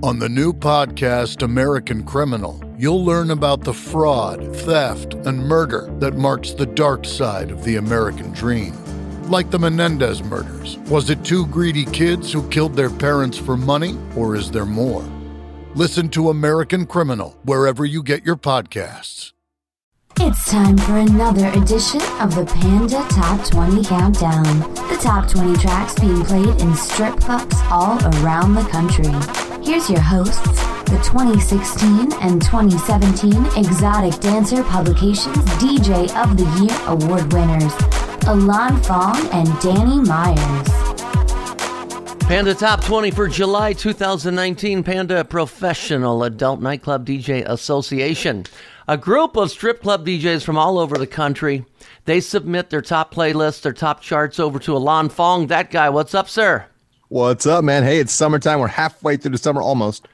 On the new podcast, American Criminal, you'll learn about the fraud, theft, and murder that marks the dark side of the American dream. Like the Menendez murders. Was it two greedy kids who killed their parents for money, or is there more? Listen to American Criminal wherever you get your podcasts. It's time for another edition of the Panda Top 20 Countdown. The top 20 tracks being played in strip clubs all around the country. Here's your hosts, the 2016 and 2017 Exotic Dancer Publications DJ of the Year award winners, Alon Fong and Danny Myers. Panda Top 20 for July 2019 Panda Professional Adult Nightclub DJ Association. A group of strip club DJs from all over the country. They submit their top playlists, their top charts over to Alon Fong. That guy, what's up, sir? What's up, man? Hey, it's summertime. We're halfway through the summer almost.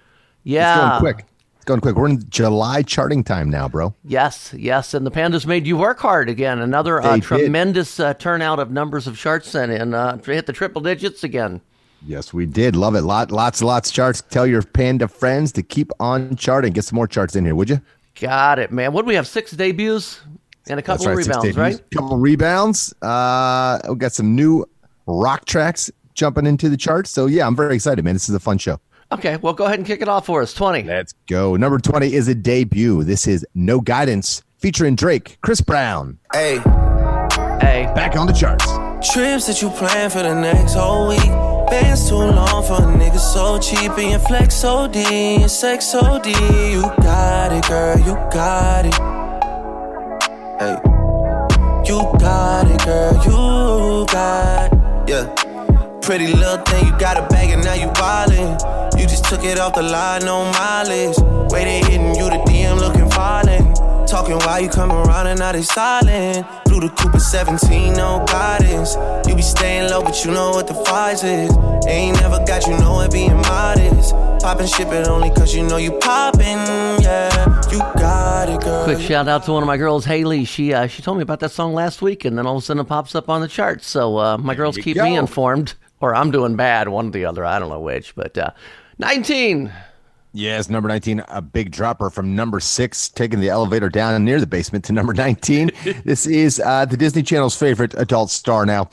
Yeah. It's going quick. It's going quick. We're in July charting time now, bro. Yes, yes. And the Pandas made you work hard again. Another uh, tremendous uh, turnout of numbers of charts sent in uh, hit the triple digits again. Yes, we did. Love it. Lot, lots, lots of charts. Tell your panda friends to keep on charting. Get some more charts in here, would you? Got it, man. What do we have? Six debuts and a couple of rebounds, right? right? Couple rebounds. Uh, we got some new rock tracks jumping into the charts. So yeah, I'm very excited, man. This is a fun show. Okay, well, go ahead and kick it off for us. 20. Let's go. Number 20 is a debut. This is No Guidance featuring Drake, Chris Brown. Hey, Hey. Back on the charts. trips that you plan for the next whole week. Bands too long for a nigga so cheap and your flex OD and sex OD. You got it, girl, you got it. Hey, you got it, girl, you got it. Yeah. Pretty little thing, you got a bag and now you wildin'. You just took it off the line, no mileage. Waiting, hitting you the DM looking violent. Talking while you come around and now they silent. Blue the Cooper 17, no guidance. You be staying low, but you know what the price is. Ain't never got you know it being modest. Poppin' ship it only cause you know you poppin', yeah. You got it, girl. Quick shout out to one of my girls, Haley. She uh, she told me about that song last week, and then all of a sudden it pops up on the charts. So uh, my girls you keep me informed, or I'm doing bad, one or the other. I don't know which. But uh, 19. Yes, number 19, a big dropper from number six, taking the elevator down near the basement to number 19. this is uh, the Disney Channel's favorite adult star now.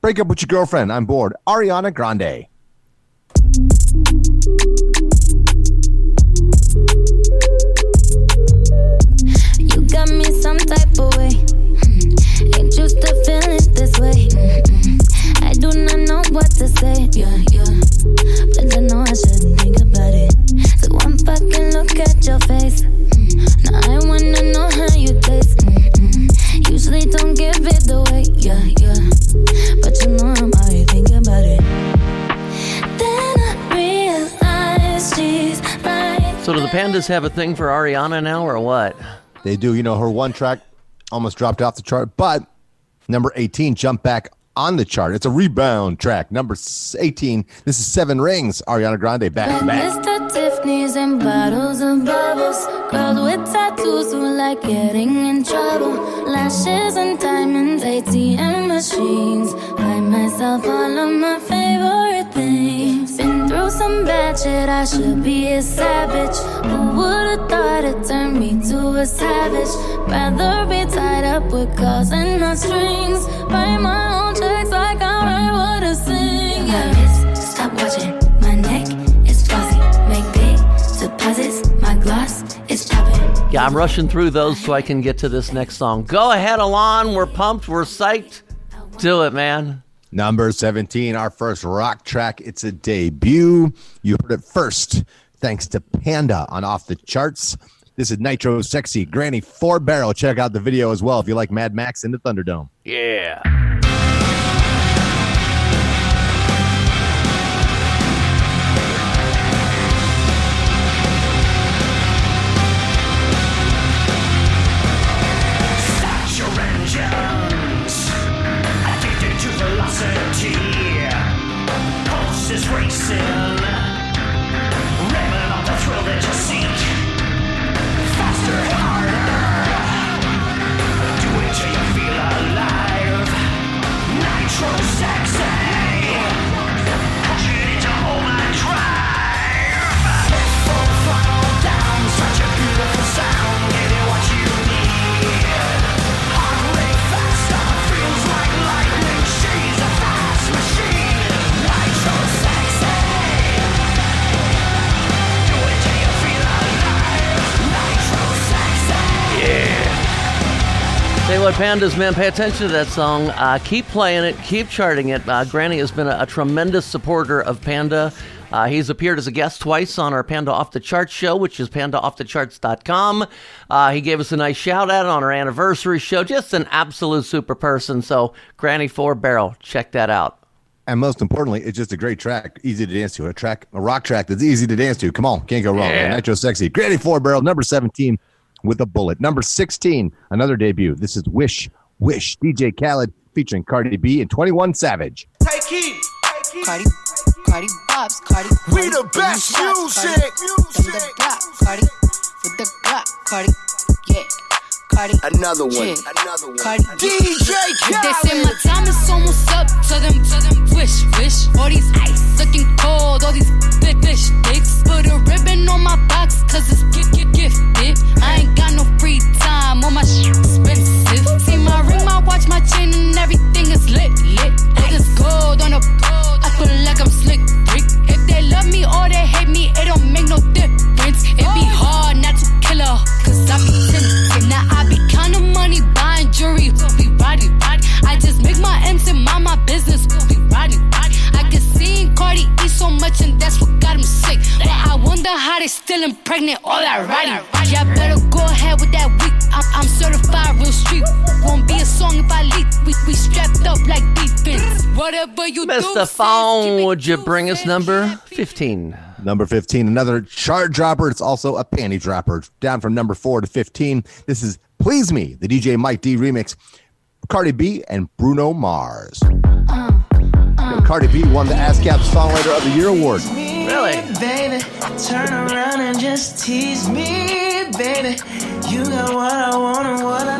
Break up with your girlfriend. I'm bored. Ariana Grande. You got me some type of way. Do not know what to say. Yeah, yeah. But I know I shouldn't think about it. So one fucking look at your face. Mm. Now I wanna know how you taste. Mm-mm. Usually don't give it away. Yeah, yeah. But you know I'm already thinking about it. Then I realized she's mine. So do the Pandas have a thing for Ariana now, or what? They do. You know, her one track almost dropped off the chart, but number 18 jumped back on the chart. It's a rebound track. Number 18. This is Seven Rings. Ariana Grande back to back. Mr. Tiffany's and bottles of bubbles. Girls with tattoos who like getting in trouble. Lashes and diamonds, ATM machines. Buy myself all of my favorite things. Been through some bad shit, I should be a savage. Who would've thought it turned me to a savage? Rather be tied up with calls and not strings. Write my own Yeah, I'm rushing through those so I can get to this next song. Go ahead, Alon. We're pumped. We're psyched. Do it, man. Number 17, our first rock track. It's a debut. You heard it first, thanks to Panda on Off the Charts. This is Nitro Sexy Granny Four Barrel. Check out the video as well if you like Mad Max in the Thunderdome. Yeah. Pandas, man, pay attention to that song. Uh, keep playing it, keep charting it. Uh, Granny has been a, a tremendous supporter of Panda. Uh, he's appeared as a guest twice on our Panda Off the Charts show, which is pandaoffthecharts.com. Uh, he gave us a nice shout out on our anniversary show. Just an absolute super person. So, Granny Four Barrel, check that out. And most importantly, it's just a great track, easy to dance to. A track, a rock track that's easy to dance to. Come on, can't go wrong. Yeah. Nitro Sexy, Granny Four Barrel, number 17 with a bullet. Number 16, another debut. This is Wish, Wish, DJ Khaled featuring Cardi B and 21 Savage. Take heat. Cardi, Cardi Bobs, Cardi. We the best music. From the block, Cardi. With the Glock, Cardi. Yeah, Cardi. Another one. Yeah. Another one. Cardi. DJ They say my time is almost up. Tell them, tell them, wish, wish. All these ice looking cold, all these big fish dicks. Put a ribbon you do, Mr. sis, Fong, would you bring us number 15? Number 15, another chart dropper. It's also a panty dropper. Down from number 4 to 15. This is Please Me, the DJ Mike D remix. Cardi B and Bruno Mars. Uh, uh. Cardi B won the ASCAP Songwriter of the Year award. Really? Baby, turn around and just tease me, baby. You got what I want and what I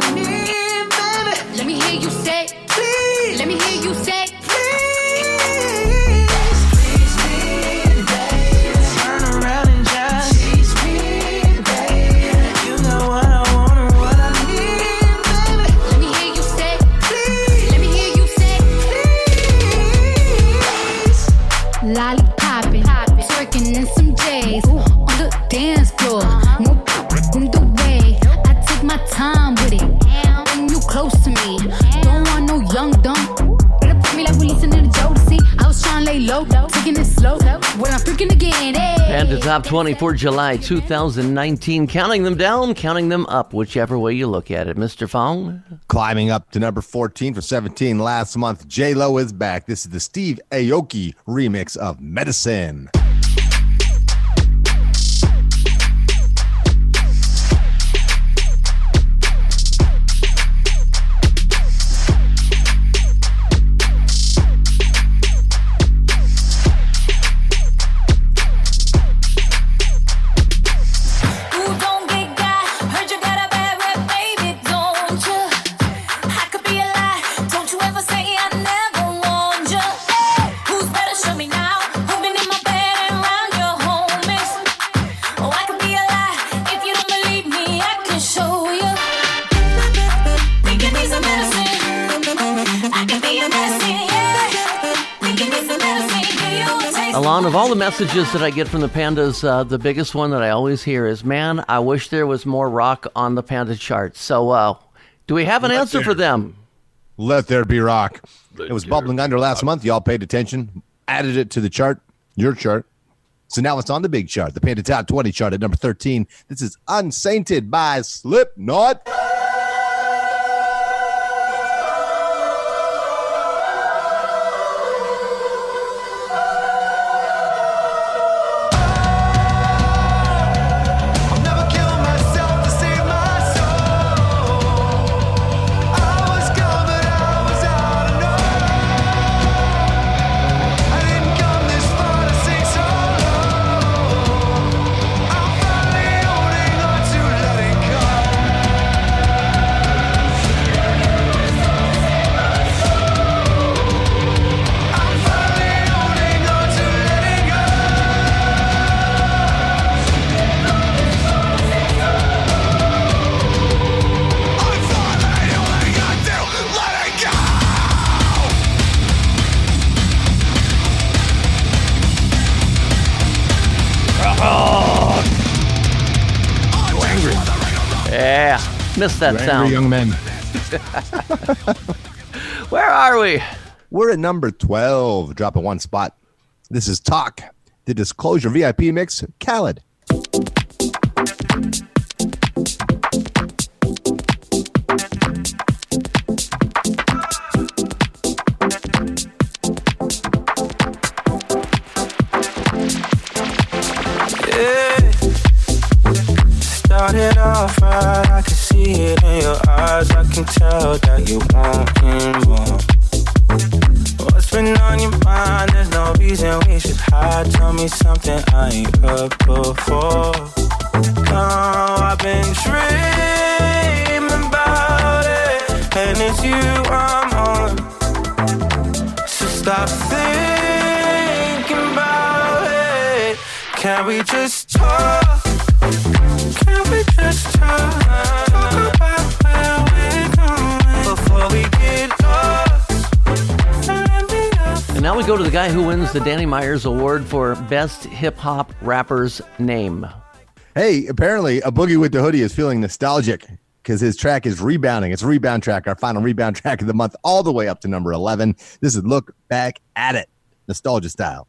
Top 20 for July 2019. Counting them down, counting them up, whichever way you look at it. Mr. Fong? Climbing up to number 14 for 17 last month, J Lo is back. This is the Steve Aoki remix of Medicine. Alon, of all the messages that I get from the pandas, uh, the biggest one that I always hear is, man, I wish there was more rock on the panda charts. So, uh, do we have an answer for them? Let there be rock. it was bubbling under last month. Y'all paid attention, added it to the chart, your chart. So now it's on the big chart, the Panda Top 20 chart at number 13. This is Unsainted by Slipknot. Missed that Angry sound. young men. Where are we? We're at number 12, dropping one spot. This is Talk, the Disclosure VIP mix, Khalid. Yeah. Started off right, I can see it in your eyes. I can tell that you want him more. What's been on your mind? There's no reason we should hide. Tell me something I ain't heard before. No, I've been dreaming about it, and it's you I'm on. So stop thinking about it. Can we just talk? Can we just? Talk now we go to the guy who wins the Danny Myers Award for Best Hip Hop Rapper's Name. Hey, apparently a boogie with the hoodie is feeling nostalgic because his track is rebounding. It's a rebound track, our final rebound track of the month, all the way up to number 11. This is Look Back at It, nostalgia style.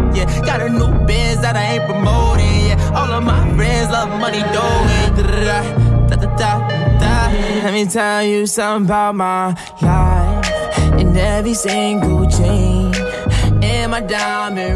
yeah got a new biz that I ain't promoting yeah. All of my friends love money doing da da da da let me tell you something about my life and every single diamond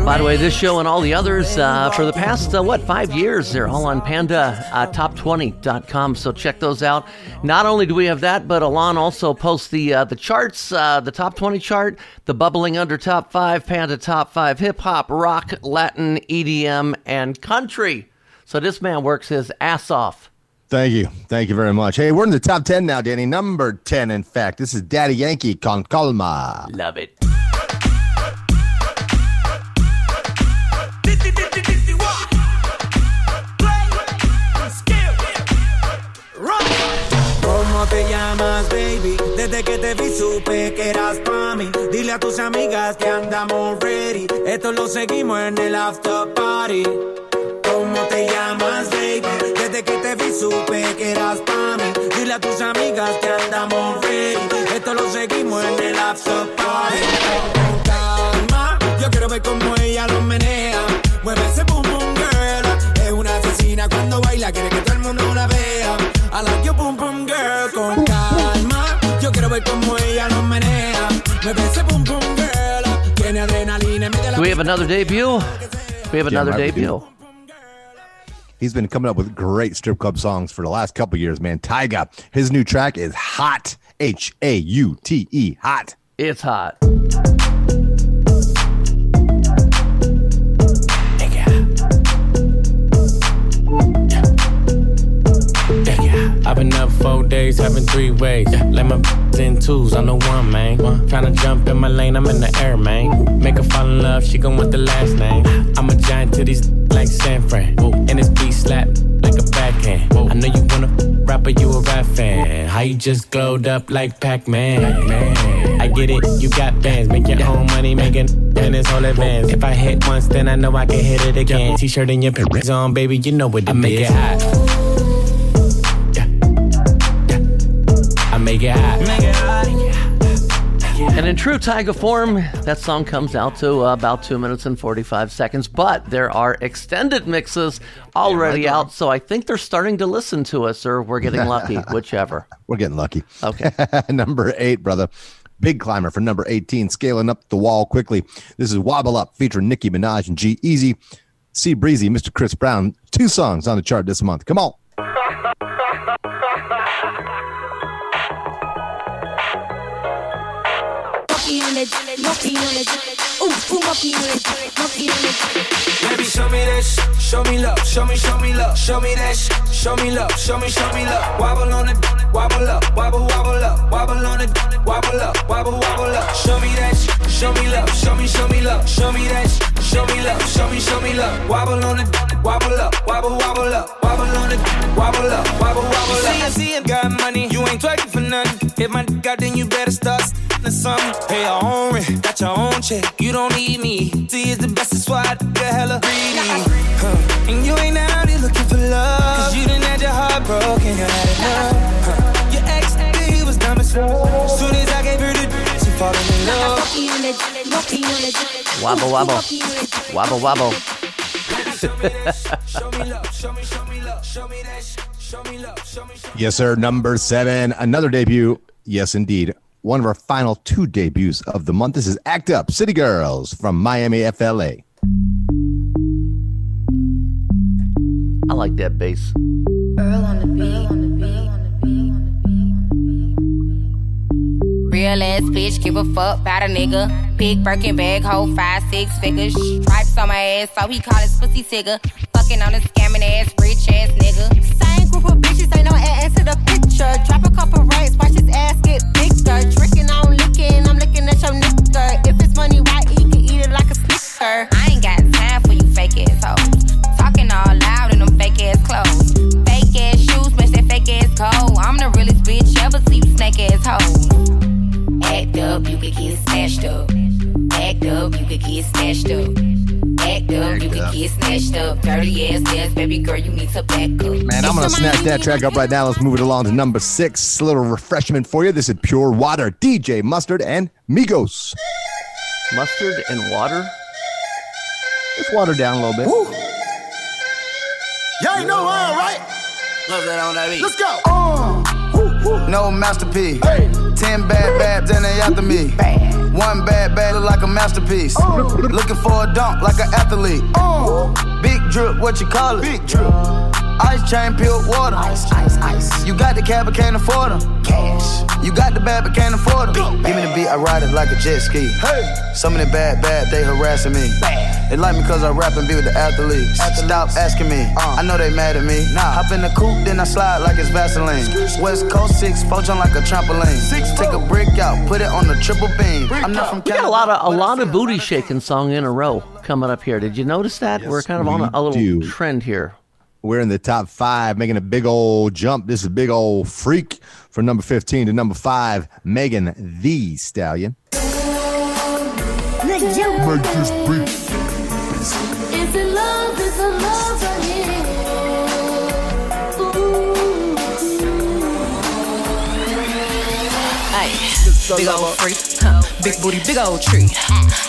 By the way, this show and all the others uh, for the past, uh, what, five years, they're all on Panda uh, Top20.com. So check those out. Not only do we have that, but Alon also posts the uh, the charts, uh, the Top 20 chart, the bubbling under Top 5, Panda Top 5, hip hop, rock, Latin, EDM, and country. So this man works his ass off. Thank you. Thank you very much. Hey, we're in the top 10 now, Danny. Number 10, in fact. This is Daddy Yankee con calma. Love it. ¿Cómo te llamas, baby? Desde que te vi supe que eras pa' mí. Dile a tus amigas que andamos ready. Esto lo seguimos en el after party. ¿Cómo te llamas, baby? Desde que te vi supe que eras pa' mí. Dile a tus amigas que andamos ready. Esto lo seguimos en el after party. Calma, yo quiero ver cómo ella lo menea. Mueve ese boom boom girl. Es una asesina cuando baila, quiere que todo el mundo la vea. I like your boom boom girl. Do we have another debut? We have another Mark, debut. He's been coming up with great strip club songs for the last couple years, man. Tyga. His new track is Hot. H A U T E. Hot. It's hot. Having three ways. Let my in twos, I'm the one, man. Tryna jump in my lane, I'm in the air, man. Make her fall in love, she gon' want the last name. I'm a giant to these like San Fran. And this beat slap like a backhand. I know you wanna rapper, you a rap fan. How you just glowed up like Pac-Man. Man. I get it, you got bands, make your own money, making and it's all advance. If I hit once, then I know I can hit it again. T-shirt and your pants on, baby, you know what it I make it hot. Make it hot. Make it hot. And in true Tyga form, that song comes out to uh, about two minutes and 45 seconds. But there are extended mixes already out, so I think they're starting to listen to us, or we're getting lucky, whichever. We're getting lucky. Okay. number eight, brother. Big climber for number 18, scaling up the wall quickly. This is Wobble Up featuring Nicki Minaj and G-Eazy. C Breezy, Mr. Chris Brown. Two songs on the chart this month. Come on. It, monkey on. Ooh, ooh, monkey on it. Baby, show me that sh- show me love, show me, show me love, show me that sh- show me love, show me, show me love. Wobble on it, wobble up, wobble, wobble up, wobble on it, wobble up, wobble, wobble up. Show me that sh- show me love, show me, show me love, show me that show me love, show me, show me love. Wobble on it, wobble up, wobble, wobble up, wobble on it, wobble up, wobble, wobble up. See, I see you got money, you ain't twerking for nothing. If my dick out, then you better start s***ing something. Pay your own rent, got your own check, you don't need me. See, it's the best, that's why I get hella greedy. Huh. And you ain't out here looking for love, cause you done had your heart broken, you had enough. Show wobble. Wobble, wobble. Yes, sir. Number seven, another debut. Yes, indeed. One of our final two debuts of the month. This is Act Up City Girls from Miami FLA. I like that bass. Earl on the beat, Real ass bitch, give a fuck about a nigga. Big Birkin bag, hold five, six figures. Stripes on my ass, so he call his pussy tigger. Fucking on a scamming ass, rich ass nigga. Same group of bitches, ain't no ass to the picture. Drop a couple rights, watch his ass get bigger. Drinking, I'm licking, I'm looking at your nigga. To snatch that track up right now. Let's move it along to number six. A little refreshment for you. This is Pure Water, DJ Mustard, and Migos. Mustard and water? Just water down a little bit. Y'all ain't know why, right? Love that on that beat. Let's go. Uh, no masterpiece. Ten bad babs and they after me. One bad bad look like a masterpiece. Looking for a dunk like an athlete. Big drip, what you call it? Big drip. Ice chain, peeled water. Ice, ice, ice. You got the cab, but can't afford them. Cash. You got the bad, but can't afford them. Give me the beat, I ride it like a jet ski. Hey. Some of the bad, bad, they harassing me. Bad. They like me cause I rap and be with the athletes. athletes. Stop asking me, uh, I know they mad at me. Nah. Hop in the coupe, then I slide like it's Vaseline. West Coast 6, four jump like a trampoline. Six, Take a brick out, put it on the triple beam. I'm not from We got a lot of a lot of booty shaking song in a row coming up here. Did you notice that? We're kind of on a, a little do. trend here. We're in the top five, making a big old jump. This is a big old freak from number 15 to number five, Megan Thee Stallion. Make this beat. Is it love? Is it love right here? Ay, big old freak, huh, big booty, big old tree.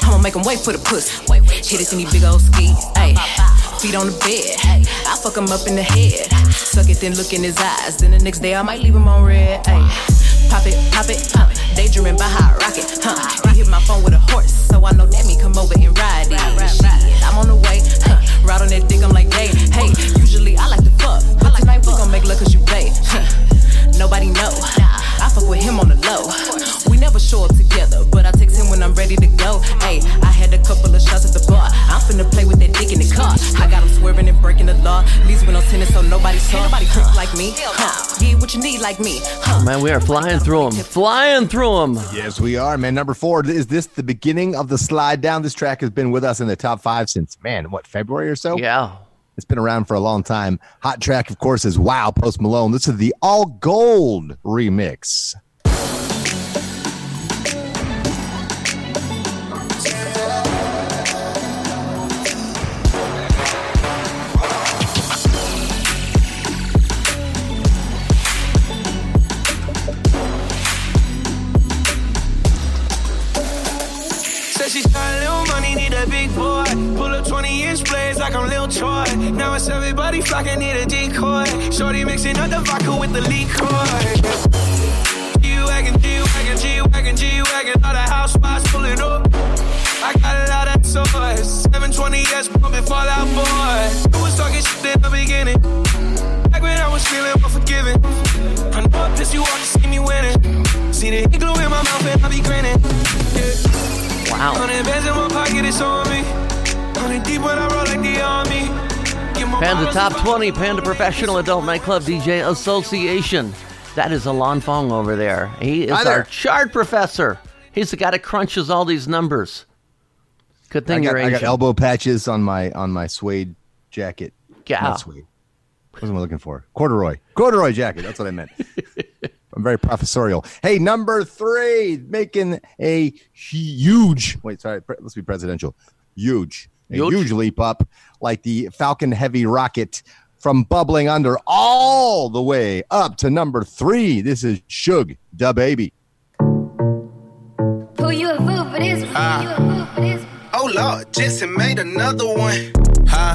I'ma make him wait for the pussy. Hit it in these big old skis. Ay, feet on the bed. I fuck him up in the head. Suck it, then look in his eyes. Then the next day I might leave him on red. Ay, pop it, pop it, huh. Daydreaming by hot rocket, huh. He hit my phone with a horse, so I know that me come over and ride it. Shit, I'm on the way, huh. Ride on that dick, I'm like, hey, hey. Usually I like to fuck, but tonight we gon' make love cause you play. Huh. Nobody know. I fuck with him on the low. We never show up together, but I text him when I'm ready to go. Hey, I had a couple of shots at the bar. I'm finna play with that dick in the car. I got him swerving and breaking the law. Leaves with no tennis, so nobody saw. Nobody creep like me. Huh. Get what you need like me. Huh. Man, we are flying through them, flying through them. Yes, we are, man. Number four, is this the beginning of the slide down? This track has been with us in the top five since, man, what, February or so? Yeah. It's been around for a long time. Hot track, of course, is Wow, Post Malone. This is the All Gold remix. Said got a little money, need a big boy. Pull up 20 inch blades like I'm Lil Troy. Now it's everybody flocking, need a decoy. Shorty mixing up the vodka with the liquor. G-Wagon, G-Wagon, G-Wagon, G-Wagon. All the housewives pulling up. I got a lot of toys. 720S pumping Fallout Boy. Who was talking shit in the beginning. Back when I was feeling unforgiving. I know I pissed you off to see me winning. See the glue in my mouth and I be grinning. Yeah. Wow. Hundred bands in my pocket, it's on me. Hundred deep when I roll like the army. Panda Top 20, Panda Professional Adult Nightclub DJ Association. That is Alon Fong over there. He is Hi our chart professor. He's the guy that crunches all these numbers. Good I thing got, you're I got elbow patches on my on my suede jacket. Yeah. Not suede. What was I looking for? Corduroy. Corduroy jacket. That's what I meant. I'm very professorial. Hey, number three, making a huge. Wait, sorry. Let's be presidential. Huge. A Huge. huge leap up, like the Falcon Heavy rocket from bubbling under all the way up to number three. This is Suge Da Baby. Who you a fool for this? Who ah. you a fool for this? Oh Lord, Jetson made another one. Huh?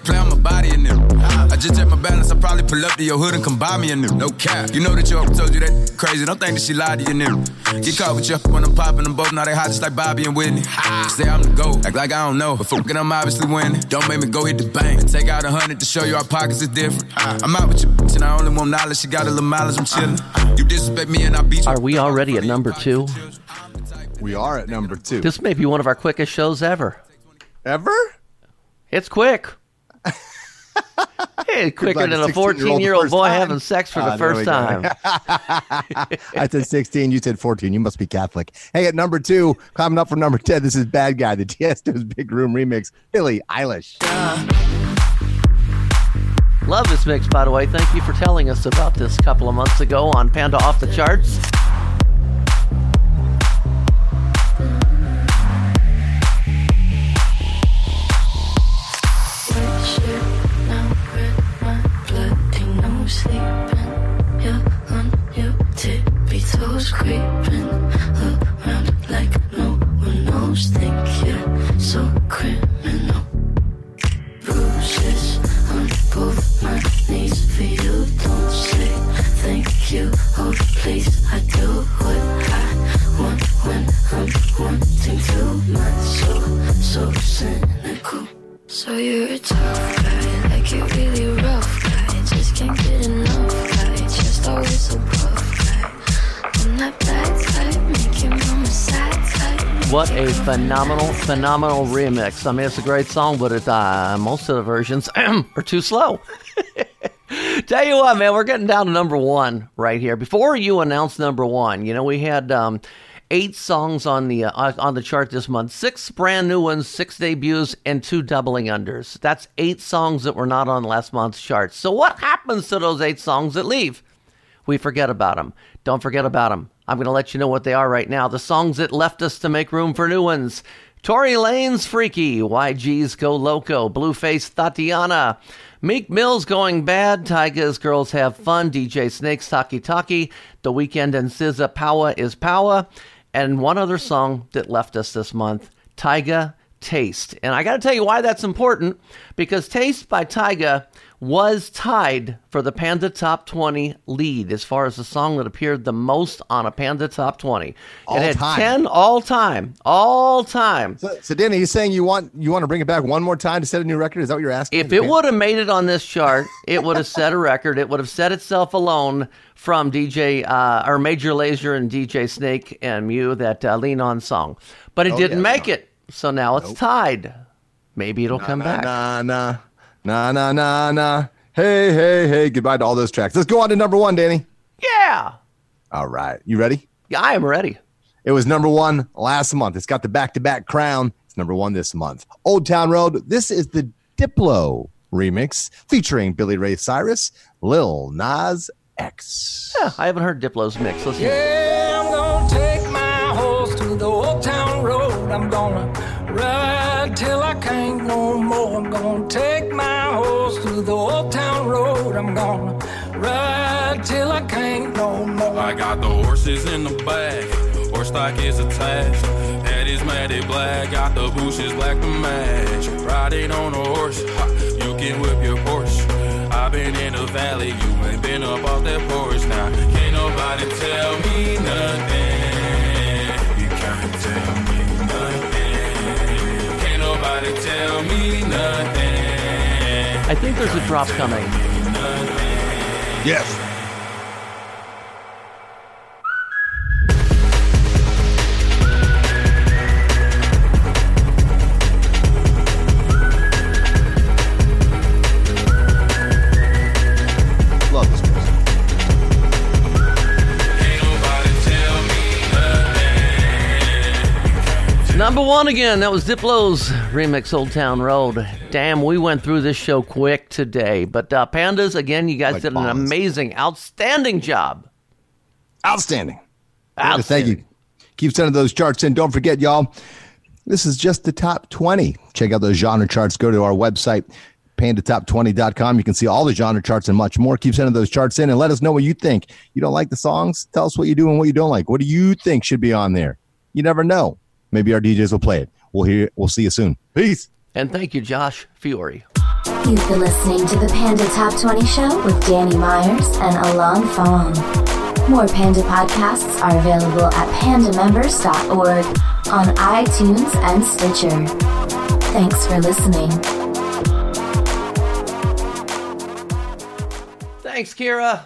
play on my body in them. I just check my balance, I probably pull up to your hood and come buy me a new. No cap. You know that your told you that crazy. Don't think that she lied to you, new. Get caught with you when I'm popping them both. Now they hot just like Bobby and Whitney. Say I'm the GOAT, act like I don't know. But fucking, I'm obviously winning. Don't make me go hit the bank take out a hundred to show you our pockets is different. I'm out with your bitch and I only want knowledge. She got a little mileage, I'm chillin'. You disrespect me and I beat you. Are we already at number two? We are at number two. This may be one of our quickest shows ever. Ever? It's quick. Hey, quicker like than a a 16-year-old 14 year old boy time. having sex for Ah, the there first time. I said 16. You said 14. You must be Catholic. Hey, at number two, climbing up from number 10, this is Bad Guy, the Tiesto's Big Room remix, Billie Eilish. Love this mix, by the way. Thank you for telling us about this a couple of months ago on Panda Off the Charts. Phenomenal, phenomenal remix. I mean, it's a great song, but it, uh, most of the versions are too slow. Tell you what, man, we're getting down to number one right here. Before you announce number one, you know, we had um, eight songs on the uh, on the chart this month, six brand new ones, six debuts, and two doubling unders. That's eight songs that were not on last month's chart. So what happens to those eight songs that leave? we forget about them. Don't forget about them. I'm going to let you know what they are right now. The songs that left us to make room for new ones. Tory Lanez Freaky, YG's Go Loco, Blueface Thotiana, Meek Mill's Going Bad, Tyga's Girls Have Fun, DJ Snake's Taki Taki, The Weeknd and SZA Power is Power, and one other song that left us this month, Tyga Taste. And I got to tell you why that's important because Taste by Tyga was tied for the Panda Top 20 lead as far as the song that appeared the most on a Panda Top 20. All it had time. 10 all time. All time. So, so Danny, you saying you want you want to bring it back one more time to set a new record? Is that what you're asking? If it would have made it on this chart, it would have set a record. It would have set itself alone from DJ uh, or Major Lazer and DJ Snake and Mew that uh, Lean On song. But it Oh, didn't yeah, make it. So now it's tied. Maybe it'll come nah, back. Nah, nah, nah, nah, nah, nah. Hey, hey, hey. Goodbye to all those tracks. Let's go on to number one, Danny. Yeah. All right. You ready? Yeah, I am ready. It was number one last month. It's got the back to back crown. It's number one this month. Old Town Road. This is the Diplo remix featuring Billy Ray Cyrus, Lil Nas X. Yeah, I haven't heard Diplo's mix. Let's hear it. Yeah, I'm gonna take my horse to the old town road. I'm gonna ride the old town road. I'm gonna ride till I can't no more. I got the horses in the back, horse stock is attached. Head is matted black, got the bushes black to match. Riding on a horse, ha, you can whip your Porsche. I've been in the valley, you ain't been up off that porch now. Can't nobody tell me nothing. You can't tell me nothing. Can't nobody tell me nothing. I think there's a drop coming. Yes. Number one again. That was Diplo's remix Old Town Road. Damn, we went through this show quick today. But uh, Pandas, again, you guys Like did an bombs. amazing, outstanding job. Outstanding. Outstanding. Thank you. Keep sending those charts in. Don't forget, y'all, this is just the top 20. Check out those genre charts. Go to our website, pandatop20.com. You can see all the genre charts and much more. Keep sending those charts in and let us know what you think. You don't like the songs? Tell us what you do and what you don't like. What do you think should be on there? You never know. Maybe our DJs will play it. We'll hear we'll see you soon. Peace. And thank you, Josh Fiore. You've been listening to the Panda Top 20 Show with Danny Myers and Alon Fong. More Panda podcasts are available at pandamembers.org on iTunes and Stitcher. Thanks for listening. Thanks, Kira.